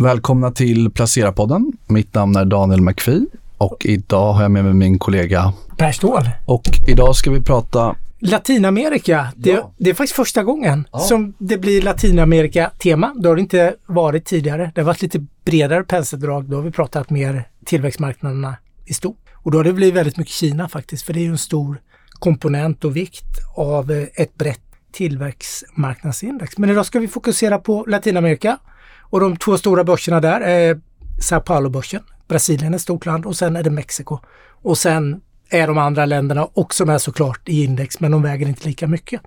Välkomna till Placera-podden. Mitt namn är Daniel McPhee och idag har jag med mig min kollega Per Ståhl. Och idag ska vi prata Latinamerika. Det, ja. det är faktiskt första gången ja. som det blir Latinamerika-tema. Det har det inte varit tidigare. Det har varit lite bredare penseldrag. Då har vi pratat mer tillväxtmarknaderna i stort. Och då har det blivit väldigt mycket Kina faktiskt, för det är ju en stor komponent och vikt av ett brett tillväxtmarknadsindex. Men idag ska vi fokusera på Latinamerika och de två stora börserna där är Sao Paulo-börsen. Brasilien är ett stort land och sen är det Mexiko. Och sen är de andra länderna också med såklart i index, men de väger inte lika mycket.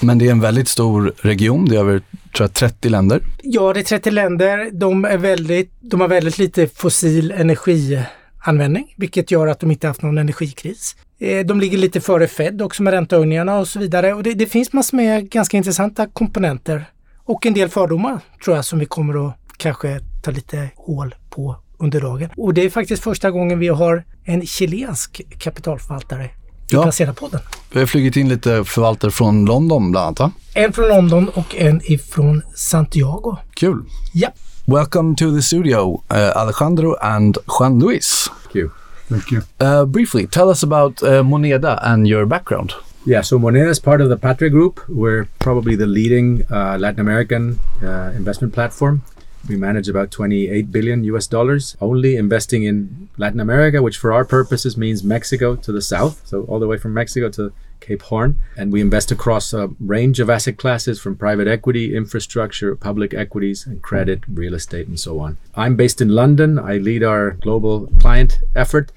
Men det är en väldigt stor region, det är över tror jag, 30 länder. Ja, det är 30 länder. De, är väldigt, de har väldigt lite fossil energianvändning, vilket gör att de inte haft någon energikris. Eh, de ligger lite före Fed också med räntehöjningarna och så vidare. Och det, det finns massor med ganska intressanta komponenter och en del fördomar tror jag som vi kommer att kanske ta lite hål på under dagen. Och det är faktiskt första gången vi har en chilensk kapitalförvaltare i ja. Placera-podden. Vi har flugit in lite förvaltare från London bland annat va? En från London och en ifrån Santiago. Kul! Ja. Welcome to the studio, uh, Alejandro and Juan Luis. Thank you. Thank you. Uh, briefly, tell us about uh, Moneda and your background. Yeah, so Moneda is part of the Patria Group. We're probably the leading uh, Latin American uh, investment platform. We manage about 28 billion US dollars, only investing in Latin America, which for our purposes means Mexico to the south, so all the way from Mexico to Cape Horn. And we invest across a range of asset classes from private equity, infrastructure, public equities, and credit, real estate, and so on. I'm based in London. I lead our global client effort.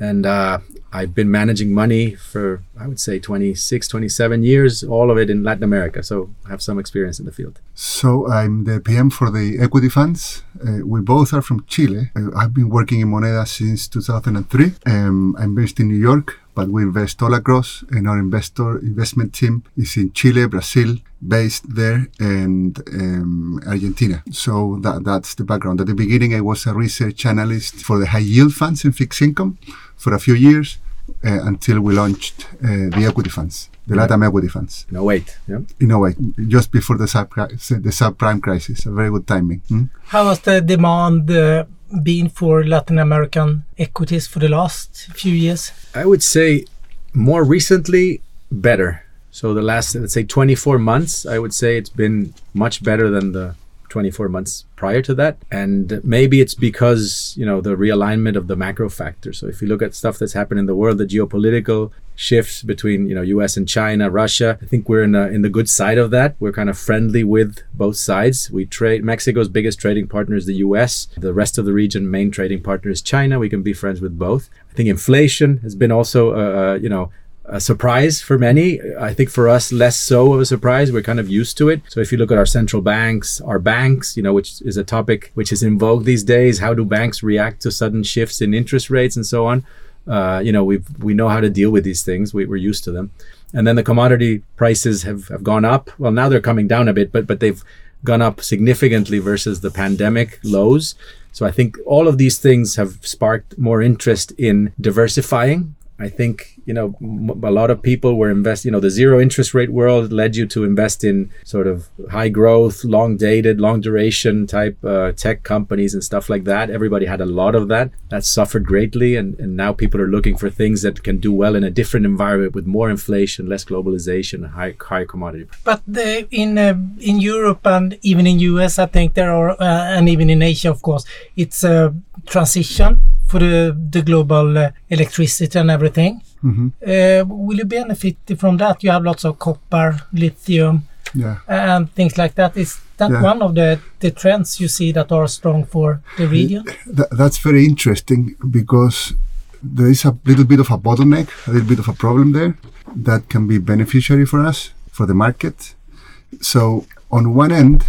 And uh, I've been managing money for, I would say, 26, 27 years, all of it in Latin America. So I have some experience in the field. So I'm the PM for the equity funds. Uh, we both are from Chile. Uh, I've been working in Moneda since 2003. Um, I'm based in New York, but we invest all across, and our investor investment team is in Chile, Brazil, based there, and um, Argentina. So that, that's the background. At the beginning, I was a research analyst for the high yield funds and fixed income for a few years until we launched uh, the equity funds, the yeah. LATAM equity funds. No wait, yeah. No wait, just before the subprime, the subprime crisis. A very good timing. Hmm? How has the demand uh, been for Latin American equities for the last few years? I would say more recently, better. So the last, let's say, 24 months, I would say it's been much better than the 24 months prior to that. And maybe it's because, you know, the realignment of the macro factors. So if you look at stuff that's happened in the world, the geopolitical shifts between, you know, US and China, Russia, I think we're in, a, in the good side of that. We're kind of friendly with both sides. We trade, Mexico's biggest trading partner is the US. The rest of the region, main trading partner is China. We can be friends with both. I think inflation has been also, uh, uh you know, a surprise for many. I think for us, less so of a surprise. We're kind of used to it. So if you look at our central banks, our banks, you know, which is a topic which is in vogue these days, how do banks react to sudden shifts in interest rates and so on? Uh, you know, we we know how to deal with these things. We, we're used to them. And then the commodity prices have, have gone up. Well, now they're coming down a bit, but but they've gone up significantly versus the pandemic lows. So I think all of these things have sparked more interest in diversifying I think you know a lot of people were invest. You know, the zero interest rate world led you to invest in sort of high growth, long dated, long duration type uh, tech companies and stuff like that. Everybody had a lot of that. That suffered greatly, and, and now people are looking for things that can do well in a different environment with more inflation, less globalization, high high commodity. But the, in uh, in Europe and even in US, I think there are, uh, and even in Asia, of course, it's a transition for the, the global uh, electricity and everything. Mm-hmm. Uh, will you benefit from that? You have lots of copper, lithium, yeah. and things like that. Is that yeah. one of the, the trends you see that are strong for the region? Th- that's very interesting because there is a little bit of a bottleneck, a little bit of a problem there that can be beneficiary for us, for the market. So on one end,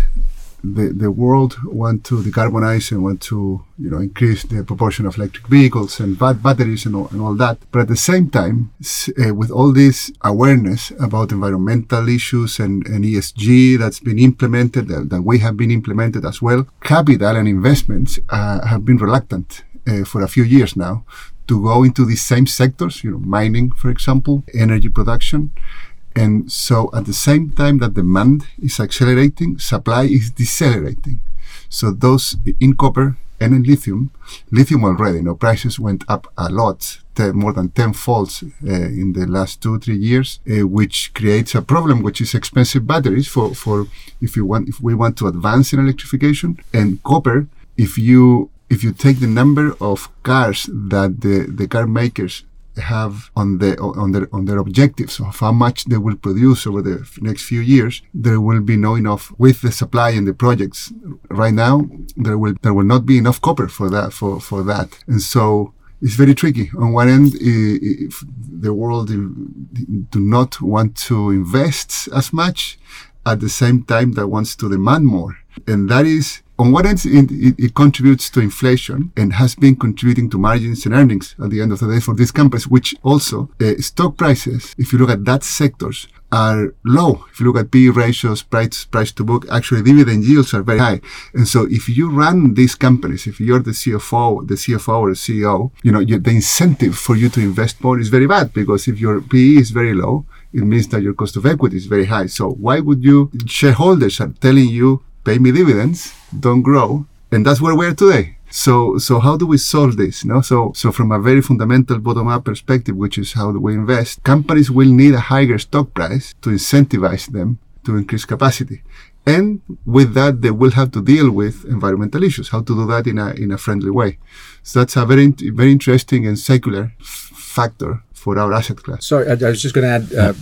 the, the world want to decarbonize and want to you know increase the proportion of electric vehicles and batteries and all, and all that. But at the same time uh, with all this awareness about environmental issues and, and ESG that's been implemented that, we have been implemented as well capital and investments uh, have been reluctant uh, for a few years now to go into these same sectors you know mining for example energy production And so at the same time that demand is accelerating, supply is decelerating. So those in copper and in lithium, lithium already, you know, prices went up a lot, more than 10 folds uh, in the last two, three years, uh, which creates a problem, which is expensive batteries for, for if you want, if we want to advance in electrification and copper, if you, if you take the number of cars that the, the car makers have on the on their on their objectives of how much they will produce over the next few years, there will be no enough with the supply and the projects. Right now, there will there will not be enough copper for that for for that, and so it's very tricky. On one end, if the world do not want to invest as much, at the same time that wants to demand more, and that is on one end, it, it, it contributes to inflation and has been contributing to margins and earnings at the end of the day for these companies, which also uh, stock prices, if you look at that sectors, are low. If you look at PE ratios, price, price to book, actually dividend yields are very high. And so if you run these companies, if you're the CFO, the CFO or CEO, you know, you, the incentive for you to invest more is very bad because if your PE is very low, it means that your cost of equity is very high. So why would you, shareholders are telling you, pay me dividends, don't grow. And that's where we're today. So, so how do we solve this? No, so, so from a very fundamental bottom-up perspective, which is how do we invest, companies will need a higher stock price to incentivize them to increase capacity. And with that, they will have to deal with environmental issues, how to do that in a, in a friendly way. So that's a very, very interesting and secular f- factor for our asset class. Sorry, I, I was just going to add uh,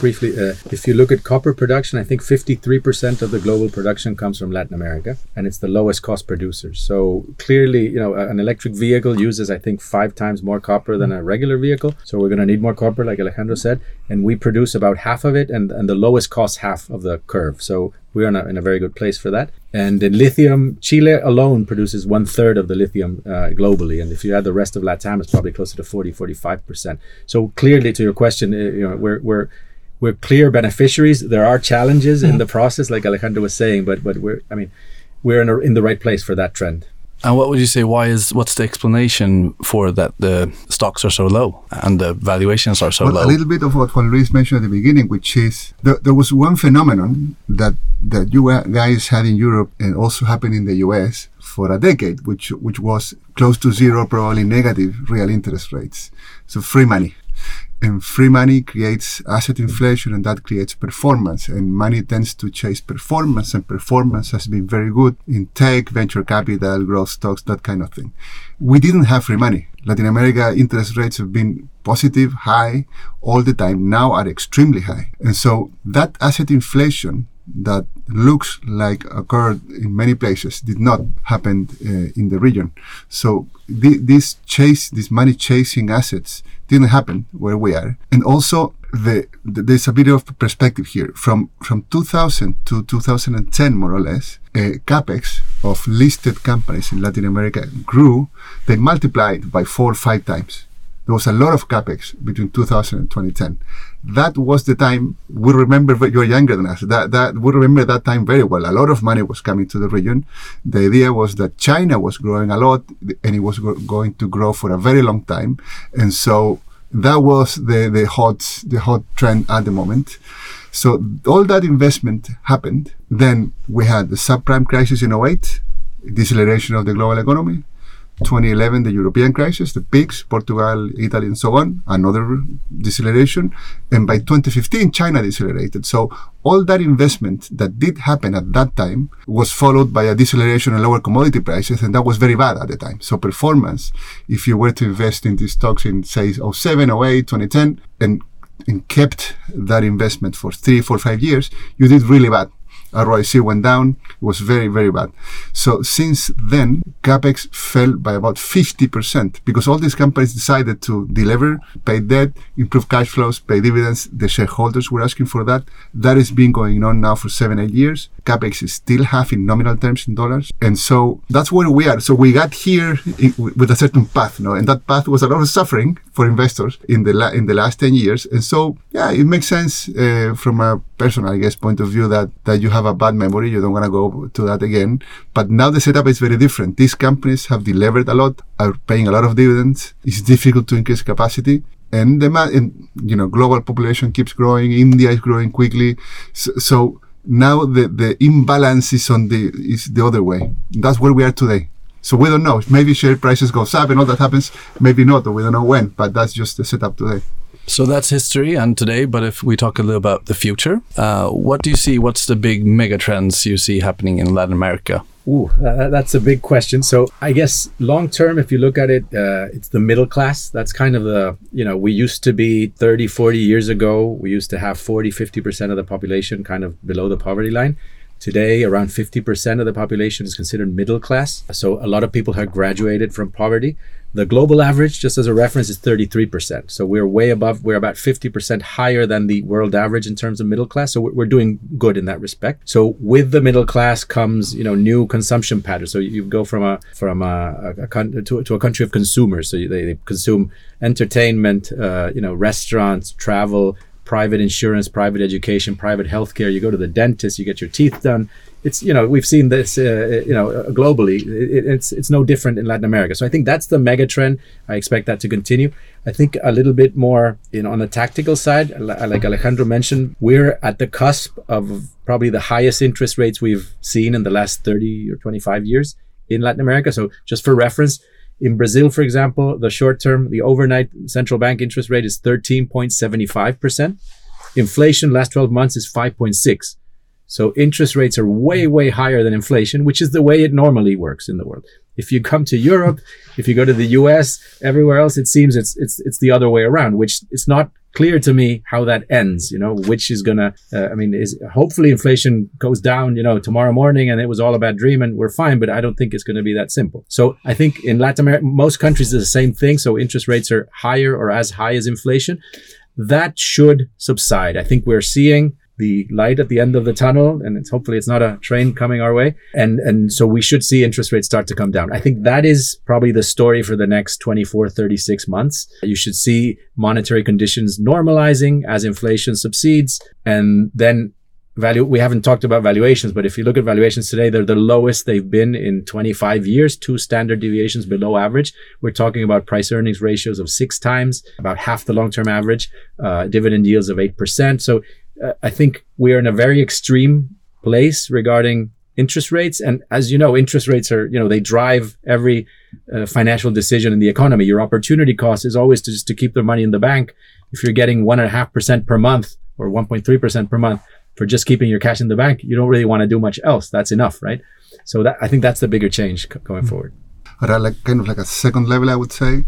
briefly. Uh, if you look at copper production, I think 53% of the global production comes from Latin America, and it's the lowest cost producer. So clearly, you know, an electric vehicle uses, I think, five times more copper than a regular vehicle. So we're going to need more copper, like Alejandro said, and we produce about half of it, and, and the lowest cost half of the curve. So we're in a, in a very good place for that. And in lithium, Chile alone produces one third of the lithium uh, globally. And if you add the rest of LATAM, it's probably closer to 40, 45%. So clearly, to your question, uh, you know, we're, we're, we're clear beneficiaries. There are challenges in the process, like Alejandro was saying, but, but we're, I mean, we're in, a, in the right place for that trend. And what would you say? Why is what's the explanation for that the stocks are so low and the valuations are so well, low? a little bit of what Juan Luis mentioned at the beginning, which is there, there was one phenomenon that that you guys had in Europe and also happened in the US for a decade, which which was close to zero, probably negative real interest rates. So free money. And free money creates asset inflation and that creates performance. And money tends to chase performance, and performance has been very good in tech, venture capital, growth stocks, that kind of thing. We didn't have free money. Latin America interest rates have been positive, high all the time, now are extremely high. And so that asset inflation that looks like occurred in many places did not happen uh, in the region. So thi- this chase, this money chasing assets didn't happen where we are. And also the, the there's a bit of perspective here. From from 2000 to 2010, more or less, uh, capex of listed companies in Latin America grew. They multiplied by four or five times. There was a lot of capex between 2000 and 2010. That was the time we remember. You're younger than us. That that we remember that time very well. A lot of money was coming to the region. The idea was that China was growing a lot, and it was go- going to grow for a very long time. And so that was the the hot the hot trend at the moment. So all that investment happened. Then we had the subprime crisis in 08, deceleration of the global economy. 2011, the European crisis, the peaks, Portugal, Italy, and so on, another deceleration. And by 2015, China decelerated. So all that investment that did happen at that time was followed by a deceleration and lower commodity prices, and that was very bad at the time. So performance, if you were to invest in these stocks in, say, 07, 08, 2010, and, and kept that investment for three, four, five years, you did really bad. ROIC went down. It was very, very bad. So since then, capex fell by about 50% because all these companies decided to deliver, pay debt, improve cash flows, pay dividends. The shareholders were asking for that. That has been going on now for seven, eight years. Capex is still half in nominal terms in dollars. And so that's where we are. So we got here in, with a certain path, no? and that path was a lot of suffering for investors in the la- in the last 10 years. And so, yeah, it makes sense uh, from a personal, I guess, point of view that, that you have a bad memory. You don't want to go to that again. But now the setup is very different. These companies have delivered a lot, are paying a lot of dividends. It's difficult to increase capacity. and the and, you know global population keeps growing. India is growing quickly, so, so now the the imbalance is on the is the other way. That's where we are today. So we don't know. Maybe share prices goes up and all that happens. Maybe not, or we don't know when. But that's just the setup today. So that's history and today. But if we talk a little about the future, uh, what do you see? What's the big mega trends you see happening in Latin America? Ooh, that, that's a big question. So I guess long term, if you look at it, uh, it's the middle class. That's kind of the, you know, we used to be 30, 40 years ago, we used to have 40, 50% of the population kind of below the poverty line. Today, around 50% of the population is considered middle class. So a lot of people have graduated from poverty. The global average, just as a reference, is 33%. So we're way above, we're about 50% higher than the world average in terms of middle class. So we're doing good in that respect. So with the middle class comes, you know, new consumption patterns. So you go from a, from a, a, a to, to, a country of consumers. So they, they consume entertainment, uh, you know, restaurants, travel, private insurance, private education, private healthcare. You go to the dentist, you get your teeth done. It's you know we've seen this uh, you know uh, globally. It, it's it's no different in Latin America. So I think that's the mega trend. I expect that to continue. I think a little bit more you know on the tactical side, like Alejandro mentioned, we're at the cusp of probably the highest interest rates we've seen in the last 30 or 25 years in Latin America. So just for reference, in Brazil, for example, the short term, the overnight central bank interest rate is 13.75%. Inflation last 12 months is 5.6. So interest rates are way, way higher than inflation, which is the way it normally works in the world. If you come to Europe, if you go to the US, everywhere else, it seems it's, it's, it's the other way around, which it's not clear to me how that ends, you know, which is gonna, uh, I mean, is hopefully inflation goes down, you know, tomorrow morning and it was all a bad dream and we're fine, but I don't think it's going to be that simple. So I think in Latin America, most countries is the same thing. So interest rates are higher or as high as inflation. That should subside. I think we're seeing the light at the end of the tunnel and it's hopefully it's not a train coming our way. And and so we should see interest rates start to come down. I think that is probably the story for the next 24 36 months. You should see monetary conditions normalizing as inflation subsides and then value we haven't talked about valuations but if you look at valuations today they're the lowest they've been in 25 years two standard deviations below average. We're talking about price earnings ratios of six times about half the long-term average uh, dividend yields of 8% so uh, I think we are in a very extreme place regarding interest rates. And as you know, interest rates are, you know, they drive every uh, financial decision in the economy. Your opportunity cost is always to just to keep their money in the bank. If you're getting one and a half percent per month or 1.3% per month for just keeping your cash in the bank, you don't really want to do much else. That's enough, right? So that I think that's the bigger change going mm-hmm. forward. But like kind of like a second level, I would say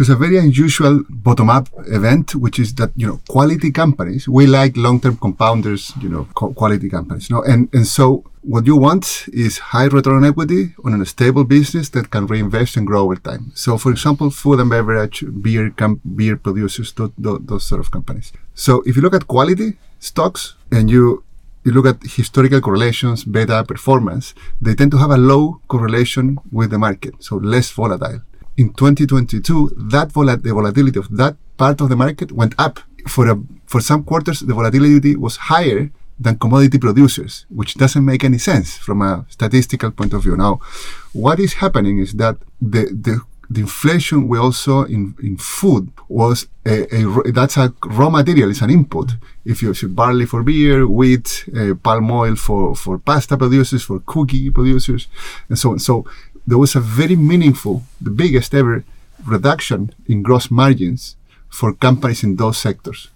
there's a very unusual bottom-up event, which is that you know quality companies. We like long-term compounders, you know, quality companies. No, and and so what you want is high return on equity on a stable business that can reinvest and grow over time. So, for example, food and beverage, beer, com- beer producers, th- th- those sort of companies. So, if you look at quality stocks and you you look at historical correlations, beta performance, they tend to have a low correlation with the market, so less volatile in 2022, that the volatility of that part of the market went up. For a, for some quarters, the volatility was higher than commodity producers, which doesn't make any sense from a statistical point of view. Now, what is happening is that the, the the inflation we also in, in food was a, a, that's a raw material, it's an input. If you see barley for beer, wheat, uh, palm oil for, for pasta producers, for cookie producers, and so on. So there was a very meaningful, the biggest ever reduction in gross margins for companies in those sectors.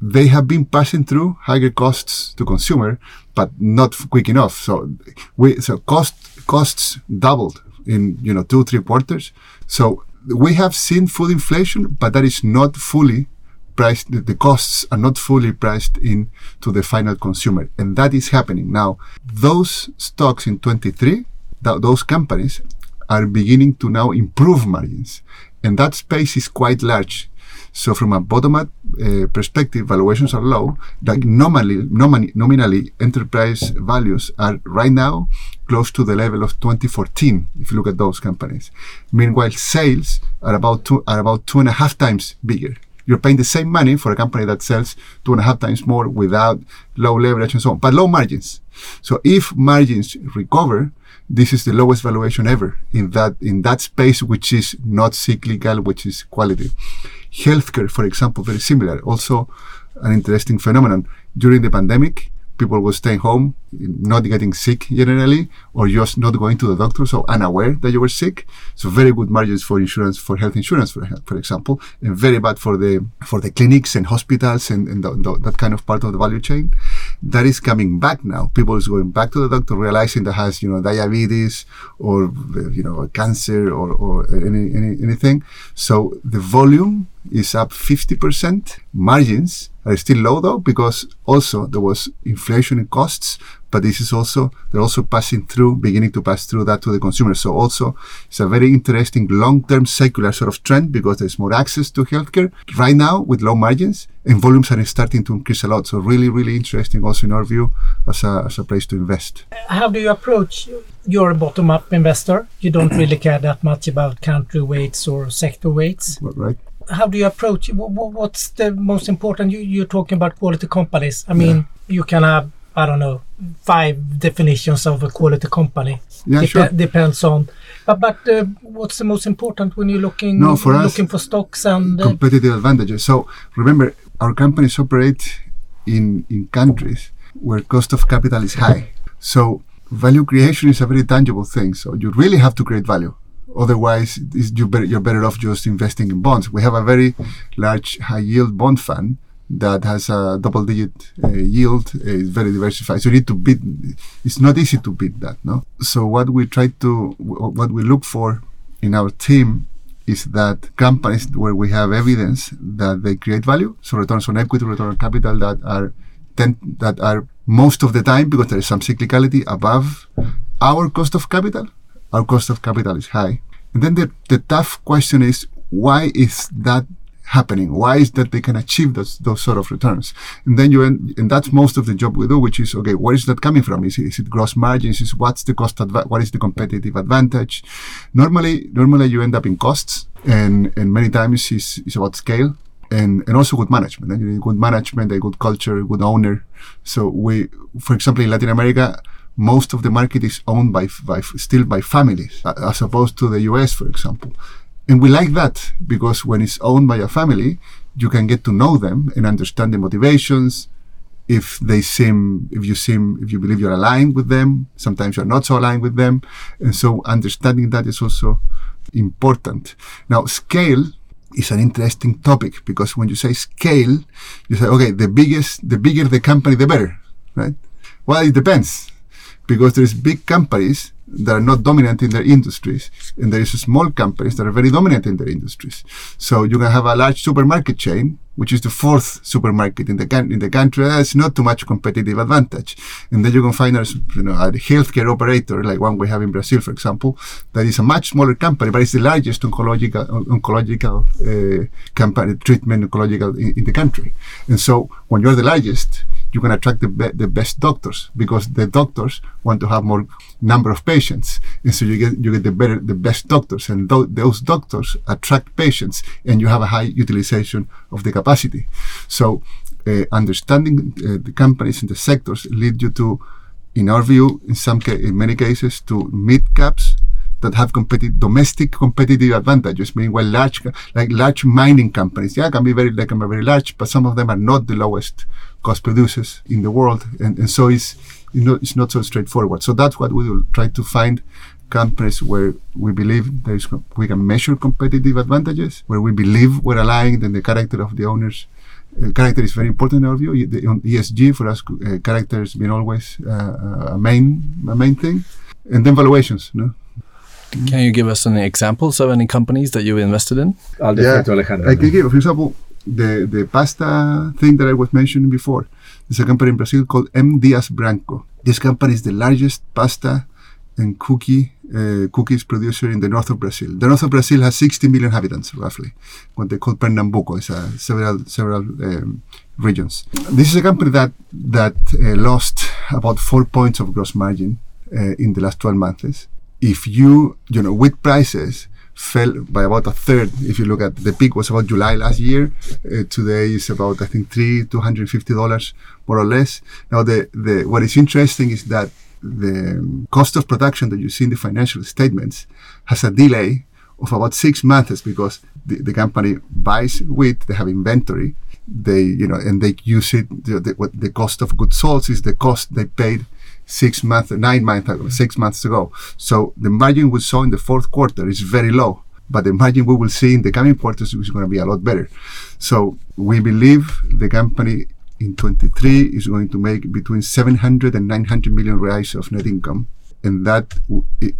They have been passing through higher costs to consumer, but not quick enough. So we, so cost, costs doubled in, you know, two, three quarters. So we have seen food inflation, but that is not fully priced. The costs are not fully priced in to the final consumer. And that is happening now. Those stocks in 23 th- those companies are beginning to now improve margins. And that space is quite large. So from a bottom-up uh, perspective, valuations are low. Like nominally, nominally, nominally, enterprise values are right now close to the level of 2014. If you look at those companies, meanwhile, sales are about two are about two and a half times bigger. You're paying the same money for a company that sells two and a half times more without low leverage and so on, but low margins. So if margins recover, this is the lowest valuation ever in that in that space, which is not cyclical, which is quality. Healthcare, for example, very similar. Also, an interesting phenomenon during the pandemic people were staying home, not getting sick generally, or just not going to the doctor, so unaware that you were sick. So very good margins for insurance, for health insurance, for, for example, and very bad for the for the clinics and hospitals and, and the, the, that kind of part of the value chain. That is coming back now. People is going back to the doctor, realizing that has you know diabetes or you know cancer or, or any, any anything. So the volume is up 50%. Margins are still low though, because also there was inflation in costs, but this is also, they're also passing through, beginning to pass through that to the consumer. So also it's a very interesting long-term secular sort of trend because there's more access to healthcare right now with low margins and volumes are starting to increase a lot. So really, really interesting also in our view as a, as a place to invest. How do you approach you're a bottom-up investor. You don't really care that much about country weights or sector weights. Right how do you approach what's the most important? You, you're talking about quality companies. I mean yeah. you can have i don't know five definitions of a quality company. Yeah, Dep sure. depends on but but uh, what's the most important when you're looking no, for looking us, for stocks and uh, competitive advantages. So remember our companies operate in in countries where cost of capital is high. So value creation is a very tangible thing. So you really have to create value Otherwise, you're better, you're better off just investing in bonds. We have a very large high yield bond fund that has a double digit uh, yield uh, is very diversified so you need to beat it's not easy to beat that no so what we try to what we look for in our team is that companies where we have evidence that they create value so returns on equity return on capital that are ten, that are most of the time because there is some cyclicality above our cost of capital our cost of capital is high. And then the, the tough question is, why is that happening? Why is that they can achieve those, those sort of returns? And then you, end, and that's most of the job we do, which is, okay, where is that coming from? Is it, is it gross margins? Is what's the cost, adva- what is the competitive advantage? Normally, normally you end up in costs and, and many times it's, it's about scale and, and also good management. And good management, a good culture, a good owner. So we, for example, in Latin America, most of the market is owned by, by still by families, as opposed to the US, for example. And we like that because when it's owned by a family, you can get to know them and understand the motivations. If they seem, if you seem, if you believe you're aligned with them, sometimes you're not so aligned with them. And so understanding that is also important. Now, scale is an interesting topic because when you say scale, you say, okay, the biggest, the bigger the company, the better, right? Well, it depends because there's big companies that are not dominant in their industries, and there is small companies that are very dominant in their industries. So you can have a large supermarket chain, which is the fourth supermarket in the in the country. That's not too much competitive advantage, and then you can find a, you know, a healthcare operator like one we have in Brazil, for example, that is a much smaller company, but it's the largest oncological oncological uh, company treatment oncological in, in the country. And so when you're the largest, you can attract the, be- the best doctors because the doctors want to have more number of patients. And so you get you get the better the best doctors. And th- those doctors attract patients and you have a high utilization of the capacity. So uh, understanding uh, the companies and the sectors lead you to in our view in some ca- in many cases to mid caps that have domestic competitive advantages. Meanwhile, large like large mining companies, yeah, can be very they can be very large, but some of them are not the lowest cost producers in the world, and, and so it's you know it's not so straightforward. So that's what we will try to find companies where we believe there is we can measure competitive advantages, where we believe we're aligned, and the character of the owners. Uh, character is very important in our view. The, on ESG for us, uh, character has been always uh, a main a main thing, and then valuations. No? Can you give us any examples of any companies that you invested in? I'll defer yeah, to Alejandro. I can give, for example, the, the pasta thing that I was mentioning before. There's a company in Brazil called M. Dias Branco. This company is the largest pasta and cookie uh, cookies producer in the north of Brazil. The north of Brazil has 60 million inhabitants, roughly, what they call Pernambuco. It's uh, several several um, regions. This is a company that that uh, lost about four points of gross margin uh, in the last 12 months. If you you know with prices fell by about a third. If you look at the peak was about July last year. Uh, today is about I think three two hundred fifty dollars more or less. Now the the what is interesting is that the cost of production that you see in the financial statements has a delay of about six months because the, the company buys wheat, they have inventory, they you know, and they use it. The, the, what the cost of goods sold is the cost they paid six months, nine months, ago, six months ago. So the margin we saw in the fourth quarter is very low, but the margin we will see in the coming quarters is going to be a lot better. So we believe the company in 23 is going to make between 700 and 900 million reais of net income, and that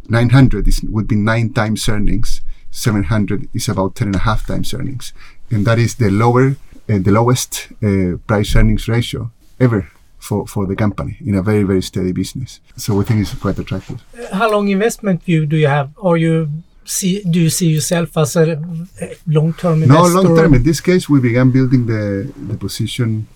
900 is, would be nine times earnings. 700 is about 10 and a half times earnings, and that is the lower, uh, the lowest uh, price earnings ratio ever for, for the company in a very, very steady business. So we think it's quite attractive. How long investment view do you have? Or you see, do you see yourself as a long-term investor? No, long-term. In this case, we began building the, the position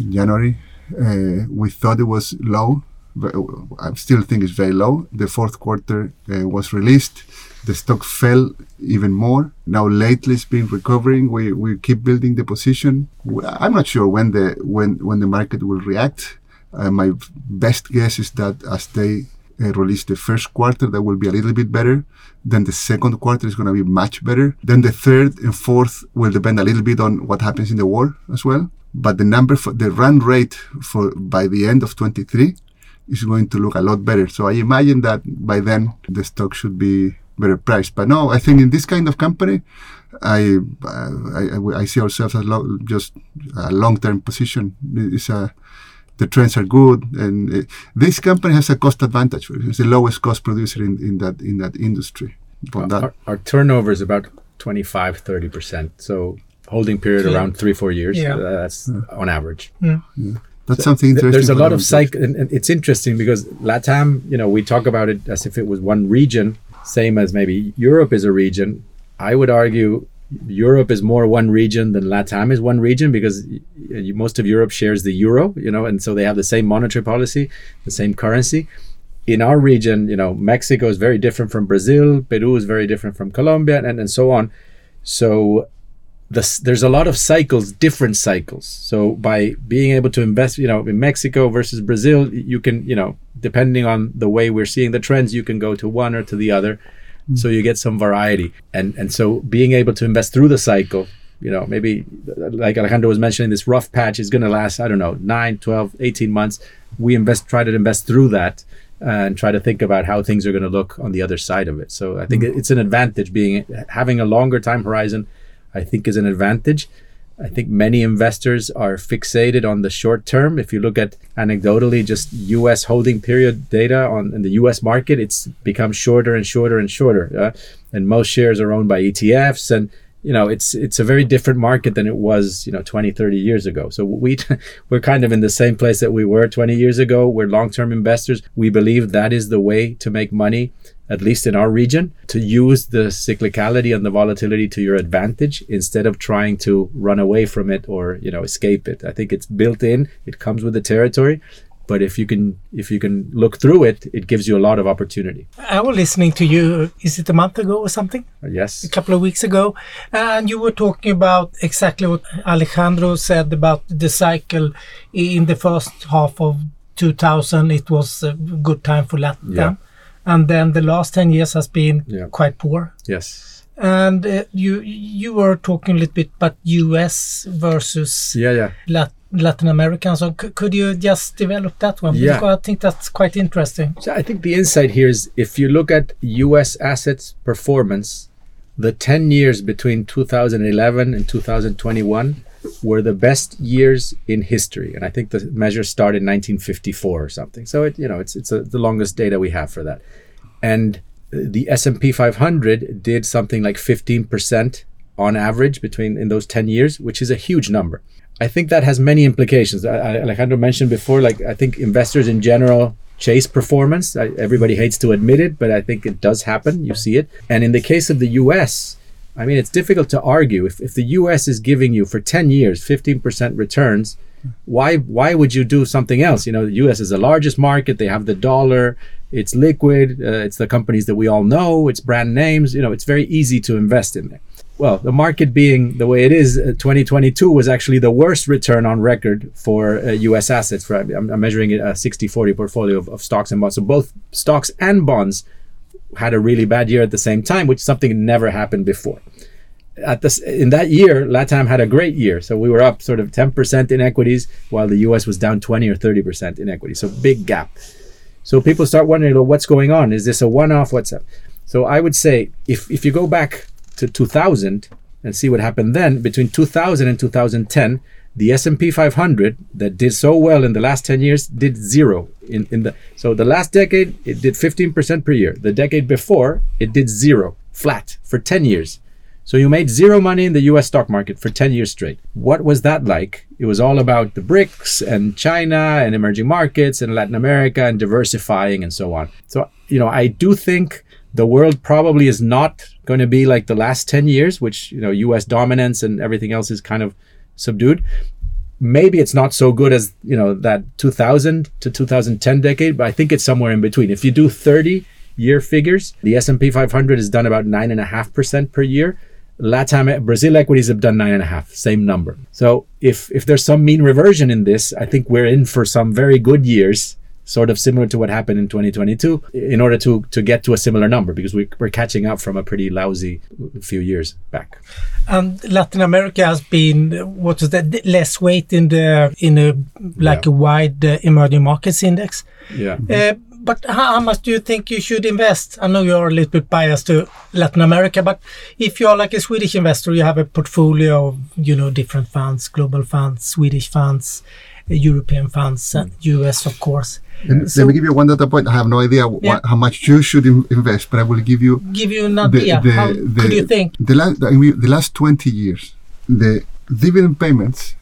in January. Uh, we thought it was low. But I still think it's very low. The fourth quarter uh, was released the stock fell even more. Now lately it's been recovering. We, we keep building the position. I'm not sure when the when when the market will react. Uh, my best guess is that as they uh, release the first quarter, that will be a little bit better. Then the second quarter is going to be much better. Then the third and fourth will depend a little bit on what happens in the war as well. But the number for the run rate for by the end of 23 is going to look a lot better. So I imagine that by then the stock should be better price. But no, I think in this kind of company, I I, I see ourselves as lo- just a long-term position. It's a the trends are good, and uh, this company has a cost advantage. It's the lowest cost producer in, in that in that industry. Well, that. Our, our, turnover is about 25 30 percent. So holding period yeah. around three four years. Yeah. Uh, that's yeah. on average. Yeah. That's so something interesting. There's a lot of cycle, and, and it's interesting because Latam, you know, we talk about it as if it was one region, same as maybe Europe is a region. I would argue Europe is more one region than LATAM is one region because most of Europe shares the euro, you know, and so they have the same monetary policy, the same currency. In our region, you know, Mexico is very different from Brazil, Peru is very different from Colombia, and, and so on. So the, there's a lot of cycles, different cycles. So by being able to invest, you know, in Mexico versus Brazil, you can, you know, depending on the way we're seeing the trends, you can go to one or to the other. Mm-hmm. So you get some variety. And and so being able to invest through the cycle, you know, maybe like Alejandro was mentioning, this rough patch is going to last, I don't know, 9, 12, 18 months. We invest, try to invest through that and try to think about how things are going to look on the other side of it. So I think mm-hmm. it's an advantage being having a longer time horizon I think is an advantage. I think many investors are fixated on the short term. If you look at anecdotally just US holding period data on in the US market, it's become shorter and shorter and shorter. Uh, and most shares are owned by ETFs and you know it's it's a very different market than it was you know 20 30 years ago so we we're kind of in the same place that we were 20 years ago we're long-term investors we believe that is the way to make money at least in our region, to use the cyclicality and the volatility to your advantage instead of trying to run away from it or you know escape it. I think it's built in. It comes with the territory. But if you can if you can look through it, it gives you a lot of opportunity. I was listening to you. Is it a month ago or something? Uh, yes, a couple of weeks ago, and you were talking about exactly what Alejandro said about the cycle in the first half of 2000. It was a good time for Latin. Yeah and then the last 10 years has been yeah. quite poor. Yes. And uh, you you were talking a little bit about US versus yeah, yeah. Lat Latin American. So could you just develop that one? Yeah. Because I think that's quite interesting. So I think the insight here is if you look at US assets performance, the 10 years between 2011 and 2021 were the best years in history, and I think the measure started in 1954 or something. So it, you know, it's it's a, the longest data we have for that. And the S&P 500 did something like 15% on average between in those 10 years, which is a huge number. I think that has many implications. I, Alejandro mentioned before, like I think investors in general chase performance. I, everybody hates to admit it, but I think it does happen. You see it. And in the case of the U.S., I mean, it's difficult to argue if, if the U.S. is giving you for 10 years 15% returns. Why why would you do something else? You know, the U.S. is the largest market. They have the dollar. It's liquid. Uh, it's the companies that we all know. It's brand names. You know, it's very easy to invest in there. Well, the market being the way it is, uh, 2022 was actually the worst return on record for uh, U.S. assets. For I'm, I'm measuring a 60-40 portfolio of, of stocks and bonds. So both stocks and bonds had a really bad year at the same time, which something never happened before. at this in that year, LATAM had a great year. So we were up sort of 10% in equities, while the US was down 20 or 30% in equities. So big gap. So people start wondering, well, what's going on? Is this a one-off? What's up? So I would say if if you go back to 2000 and see what happened then between 2000 and 2010 the S&P 500 that did so well in the last 10 years did zero in, in the so the last decade it did 15% per year. The decade before it did zero flat for 10 years. So you made zero money in the US stock market for 10 years straight. What was that like? It was all about the BRICS and China and emerging markets and Latin America and diversifying and so on. So you know I do think the world probably is not going to be like the last 10 years which you know US dominance and everything else is kind of subdued. Maybe it's not so good as you know that 2000 to 2010 decade, but I think it's somewhere in between. If you do 30 year figures, the S&P 500 has done about nine and a half percent per year. Latam Brazil equities have done nine and a half, same number. So if if there's some mean reversion in this, I think we're in for some very good years sort of similar to what happened in 2022 in order to to get to a similar number because we, we're catching up from a pretty lousy few years back and latin america has been what is that less weight in the in a like yeah. a wide uh, emerging markets index yeah uh, but how, how, much do you think you should invest? I know you're a little bit biased to Latin America, but if you're like a Swedish investor, you have a portfolio of you know different funds, global funds, Swedish funds, European funds, and US, of course. And so, let me give you one data point. I have no idea yeah. what, how much you should in, invest, but I will give you give you an idea. The, the, how the, could you think? The last the last twenty years, the dividend payments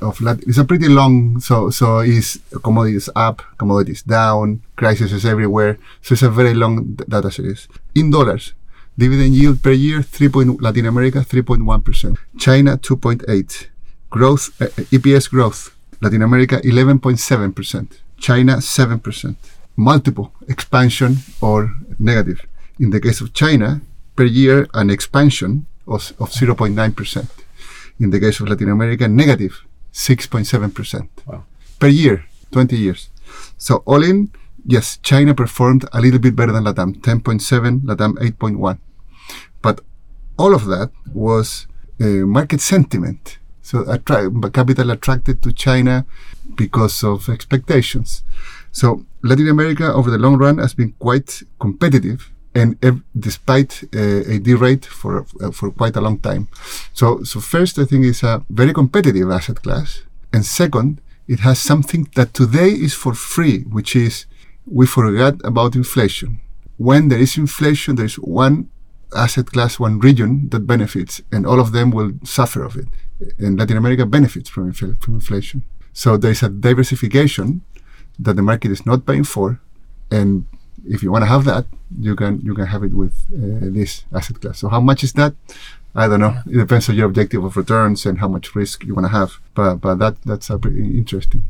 of Latin it's a pretty long. So so is commodities up, commodities down, crises is everywhere. So it's a very long data series in dollars. Dividend yield per year, 3. Point, Latin America 3.1%, China 2.8, growth uh, EPS growth, Latin America 11.7%. China 7%. Multiple expansion or negative. In the case of China, per year an expansion of, of 0.9%. In the case of Latin America, negative 6.7% wow. per year, 20 years. So all in, yes, China performed a little bit better than Latam, 10.7, Latam 8.1. But all of that was uh, market sentiment. So attra- capital attracted to China because of expectations. So Latin America over the long run has been quite competitive and despite uh, a D rate for uh, for quite a long time. So so first I think it's a very competitive asset class, and second it has something that today is for free, which is we forgot about inflation. When there is inflation, there is one asset class, one region that benefits, and all of them will suffer of it. And Latin America benefits from, from inflation. So there is a diversification that the market is not paying for, and if you want to have that, you can you can have it with uh, this asset class. So how much is that? I don't know. It depends on your objective of returns and how much risk you want to have. But but that that's pretty interesting.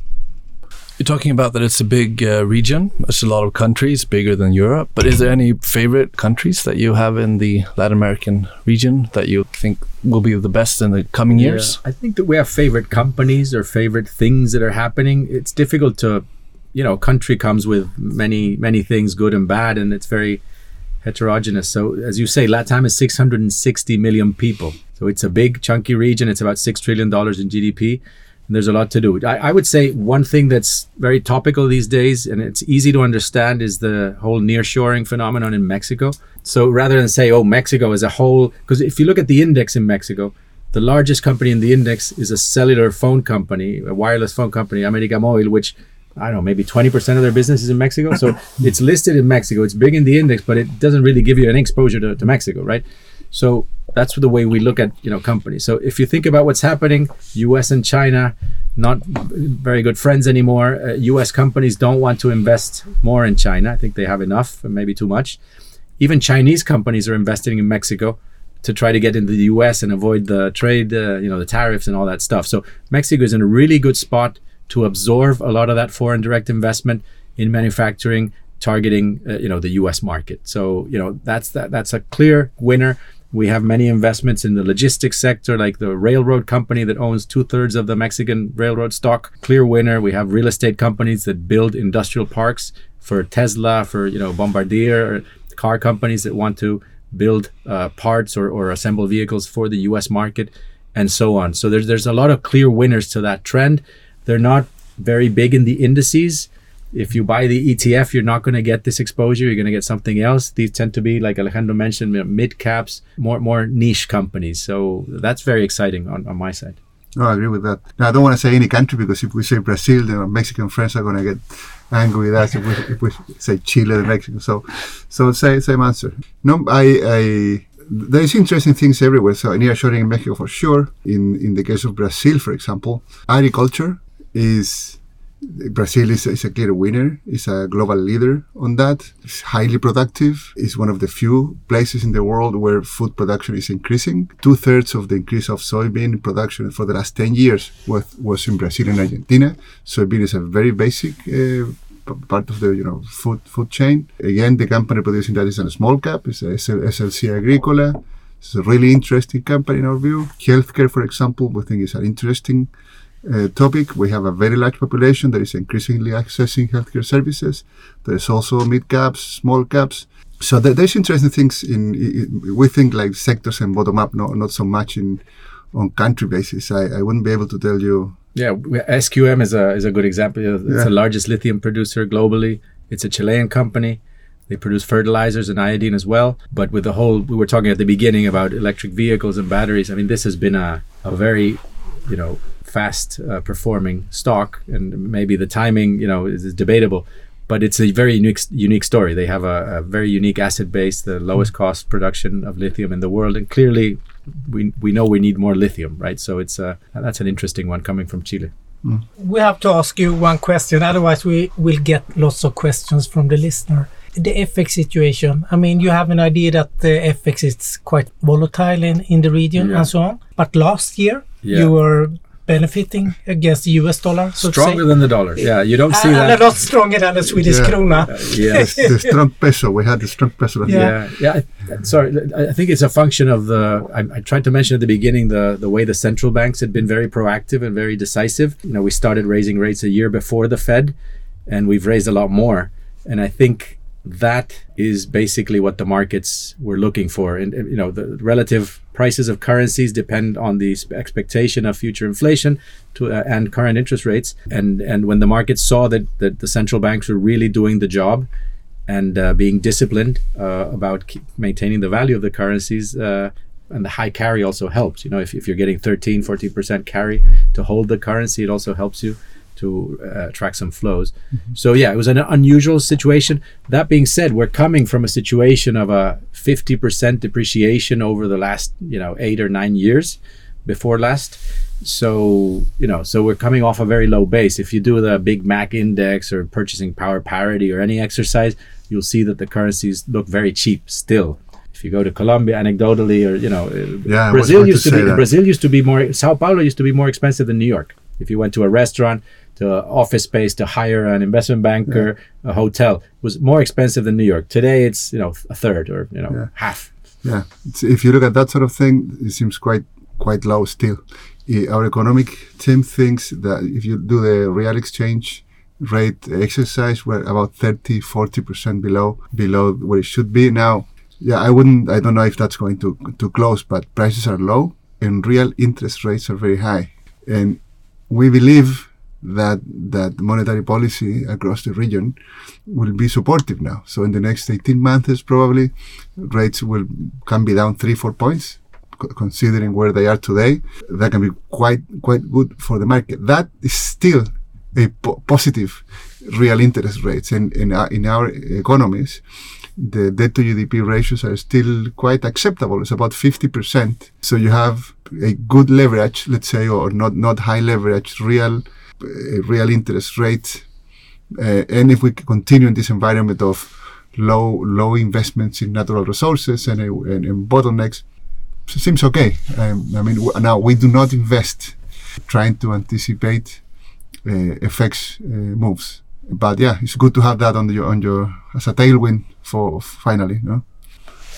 You're talking about that it's a big uh, region. It's a lot of countries, bigger than Europe. But is there any favorite countries that you have in the Latin American region that you think will be the best in the coming years? I think that we have favorite companies or favorite things that are happening. It's difficult to, you know, country comes with many many things, good and bad, and it's very heterogeneous. So as you say, Latam is 660 million people. So it's a big chunky region. It's about six trillion dollars in GDP there's a lot to do. I, I, would say one thing that's very topical these days, and it's easy to understand, is the whole nearshoring phenomenon in Mexico. So rather than say, oh, Mexico as a whole, because if you look at the index in Mexico, the largest company in the index is a cellular phone company, a wireless phone company, America Móvil, which I don't know, maybe 20% of their business is in Mexico. So it's listed in Mexico. It's big in the index, but it doesn't really give you any exposure to, to Mexico, right? So that's the way we look at you know companies. So if you think about what's happening, U.S. and China not very good friends anymore. Uh, U.S. companies don't want to invest more in China. I think they have enough, maybe too much. Even Chinese companies are investing in Mexico to try to get into the U.S. and avoid the trade, uh, you know, the tariffs and all that stuff. So Mexico is in a really good spot to absorb a lot of that foreign direct investment in manufacturing targeting uh, you know the US market. So you know that's that that's a clear winner. We have many investments in the logistics sector, like the railroad company that owns two thirds of the Mexican railroad stock. Clear winner. We have real estate companies that build industrial parks for Tesla, for you know Bombardier, car companies that want to build uh, parts or, or assemble vehicles for the US market and so on. So there's there's a lot of clear winners to that trend. They're not very big in the indices. If you buy the ETF, you're not going to get this exposure. You're going to get something else. These tend to be, like Alejandro mentioned, mid caps, more more niche companies. So that's very exciting on, on my side. I agree with that. Now, I don't want to say any country because if we say Brazil, then our Mexican friends are going to get angry with us if we, if we say Chile and Mexico. So, so say same answer. No, I, I there's interesting things everywhere. So nearshoring in Mexico for sure. In in the case of Brazil, for example, agriculture is Brazil is, is, a clear winner. It's a global leader on that. It's highly productive. It's one of the few places in the world where food production is increasing. Two thirds of the increase of soybean production for the last 10 years was, was in Brazil and Argentina. Soybean is a very basic uh, part of the you know food food chain. Again, the company producing that is a small cap. It's a SLC Agricola. It's a really interesting company in our view. Healthcare, for example, we think is an interesting uh, topic. We have a very large population that is increasingly accessing healthcare services. There's also mid caps, small caps. So th- there's interesting things in, in, we think like sectors and bottom up, no, not so much in on country basis. I, I wouldn't be able to tell you. Yeah, SQM is a is a good example. It's yeah. the largest lithium producer globally. It's a Chilean company. They produce fertilizers and iodine as well. But with the whole, we were talking at the beginning about electric vehicles and batteries. I mean, this has been a, a very, you know, fast uh, performing stock, and maybe the timing, you know, is, is, debatable. But it's a very unique unique story. They have a, a very unique asset base, the lowest mm. cost production of lithium in the world, and clearly, we we know we need more lithium, right? So it's uh, that's an interesting one coming from Chile. Mm. We have to ask you one question, otherwise we will get lots of questions from the listener the FX situation. I mean, you have an idea that the FX is quite volatile in, in the region yeah. and so on. But last year, yeah. you were benefiting against the US dollar. So Stronger than the dollar. Yeah, you don't see and that. And a lot stronger than the Swedish yeah. krona. Uh, yes, the strong peso. We had the strong peso. Yeah, yeah. yeah. sorry, I think it's a function of the. I, I, tried to mention at the beginning the the way the central banks had been very proactive and very decisive. You know, we started raising rates a year before the Fed, and we've raised a lot more. And I think that is basically what the markets were looking for. And you know, the relative prices of currencies depend on the expectation of future inflation to, uh, and current interest rates. And and when the markets saw that that the central banks were really doing the job and uh, being disciplined uh, about maintaining the value of the currencies. Uh, and the high carry also helps. You know, if, if you're getting 13, 14% carry to hold the currency, it also helps you to uh, track some flows. Mm-hmm. So yeah, it was an unusual situation. That being said, we're coming from a situation of a 50% depreciation over the last, you know, 8 or 9 years before last. So, you know, so we're coming off a very low base. If you do the big Mac index or purchasing power parity or any exercise, you'll see that the currencies look very cheap still if you go to Colombia, anecdotally, or you know, uh, yeah, Brazil used to, to be that. Brazil used to be more Sao Paulo used to be more expensive than New York. If you went to a restaurant, to office space to hire an investment banker, yeah. a hotel was more expensive than New York. Today it's you know a third or you know yeah. half. Yeah, it's, if you look at that sort of thing, it seems quite quite low still. Our economic team thinks that if you do the real exchange rate exercise, we're about 30, 40 percent below below where it should be now. Yeah, I wouldn't. I don't know if that's going to to close, but prices are low and real interest rates are very high, and we believe that that monetary policy across the region will be supportive now. So in the next 18 months, probably rates will can be down three, four points, considering where they are today. That can be quite quite good for the market. That is still a po- positive real interest rates, in, in, our, in our economies, the debt to GDP ratios are still quite acceptable. It's about 50%. So you have a good leverage, let's say, or not, not high leverage, real real interest rate. Uh, and if we continue in this environment of low low investments in natural resources and, and, and bottlenecks, seems okay. Um, I mean, now we do not invest trying to anticipate uh, FX uh, moves. But yeah, it's good to have that on your on your as a tailwind for finally. No?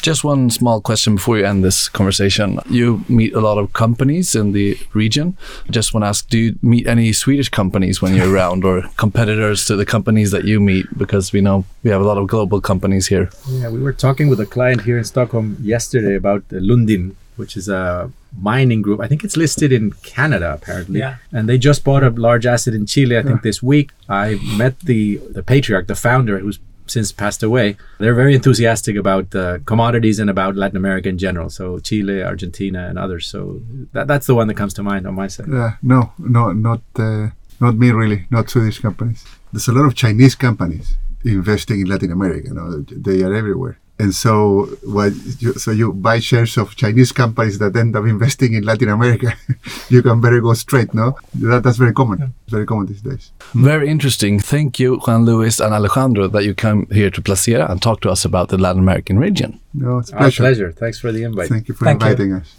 Just one small question before you end this conversation. You meet a lot of companies in the region. I just want to ask, do you meet any Swedish companies when you're around or competitors to the companies that you meet? Because we know we have a lot of global companies here. Yeah, we were talking with a client here in Stockholm yesterday about Lundin, which is a mining group. I think it's listed in Canada apparently. Yeah. And they just bought a large asset in Chile, I think this week. I met the the patriarch, the founder who's since passed away. They're very enthusiastic about uh, commodities and about Latin America in general. So Chile, Argentina, and others. So that, that's the one that comes to mind on my side. Yeah, no, no, not uh, not me really, not Swedish companies. There's a lot of Chinese companies investing in Latin America. You know, they are everywhere. And so, what you, so you buy shares of Chinese companies that end up investing in Latin America. you can better go straight, no? That, that's very common. Very common these days. Very interesting. Thank you, Juan Luis and Alejandro, that you come here to Placera and talk to us about the Latin American region. No, it's a Our pleasure. pleasure. Thanks for the invite. Thank you for Thank you. inviting us.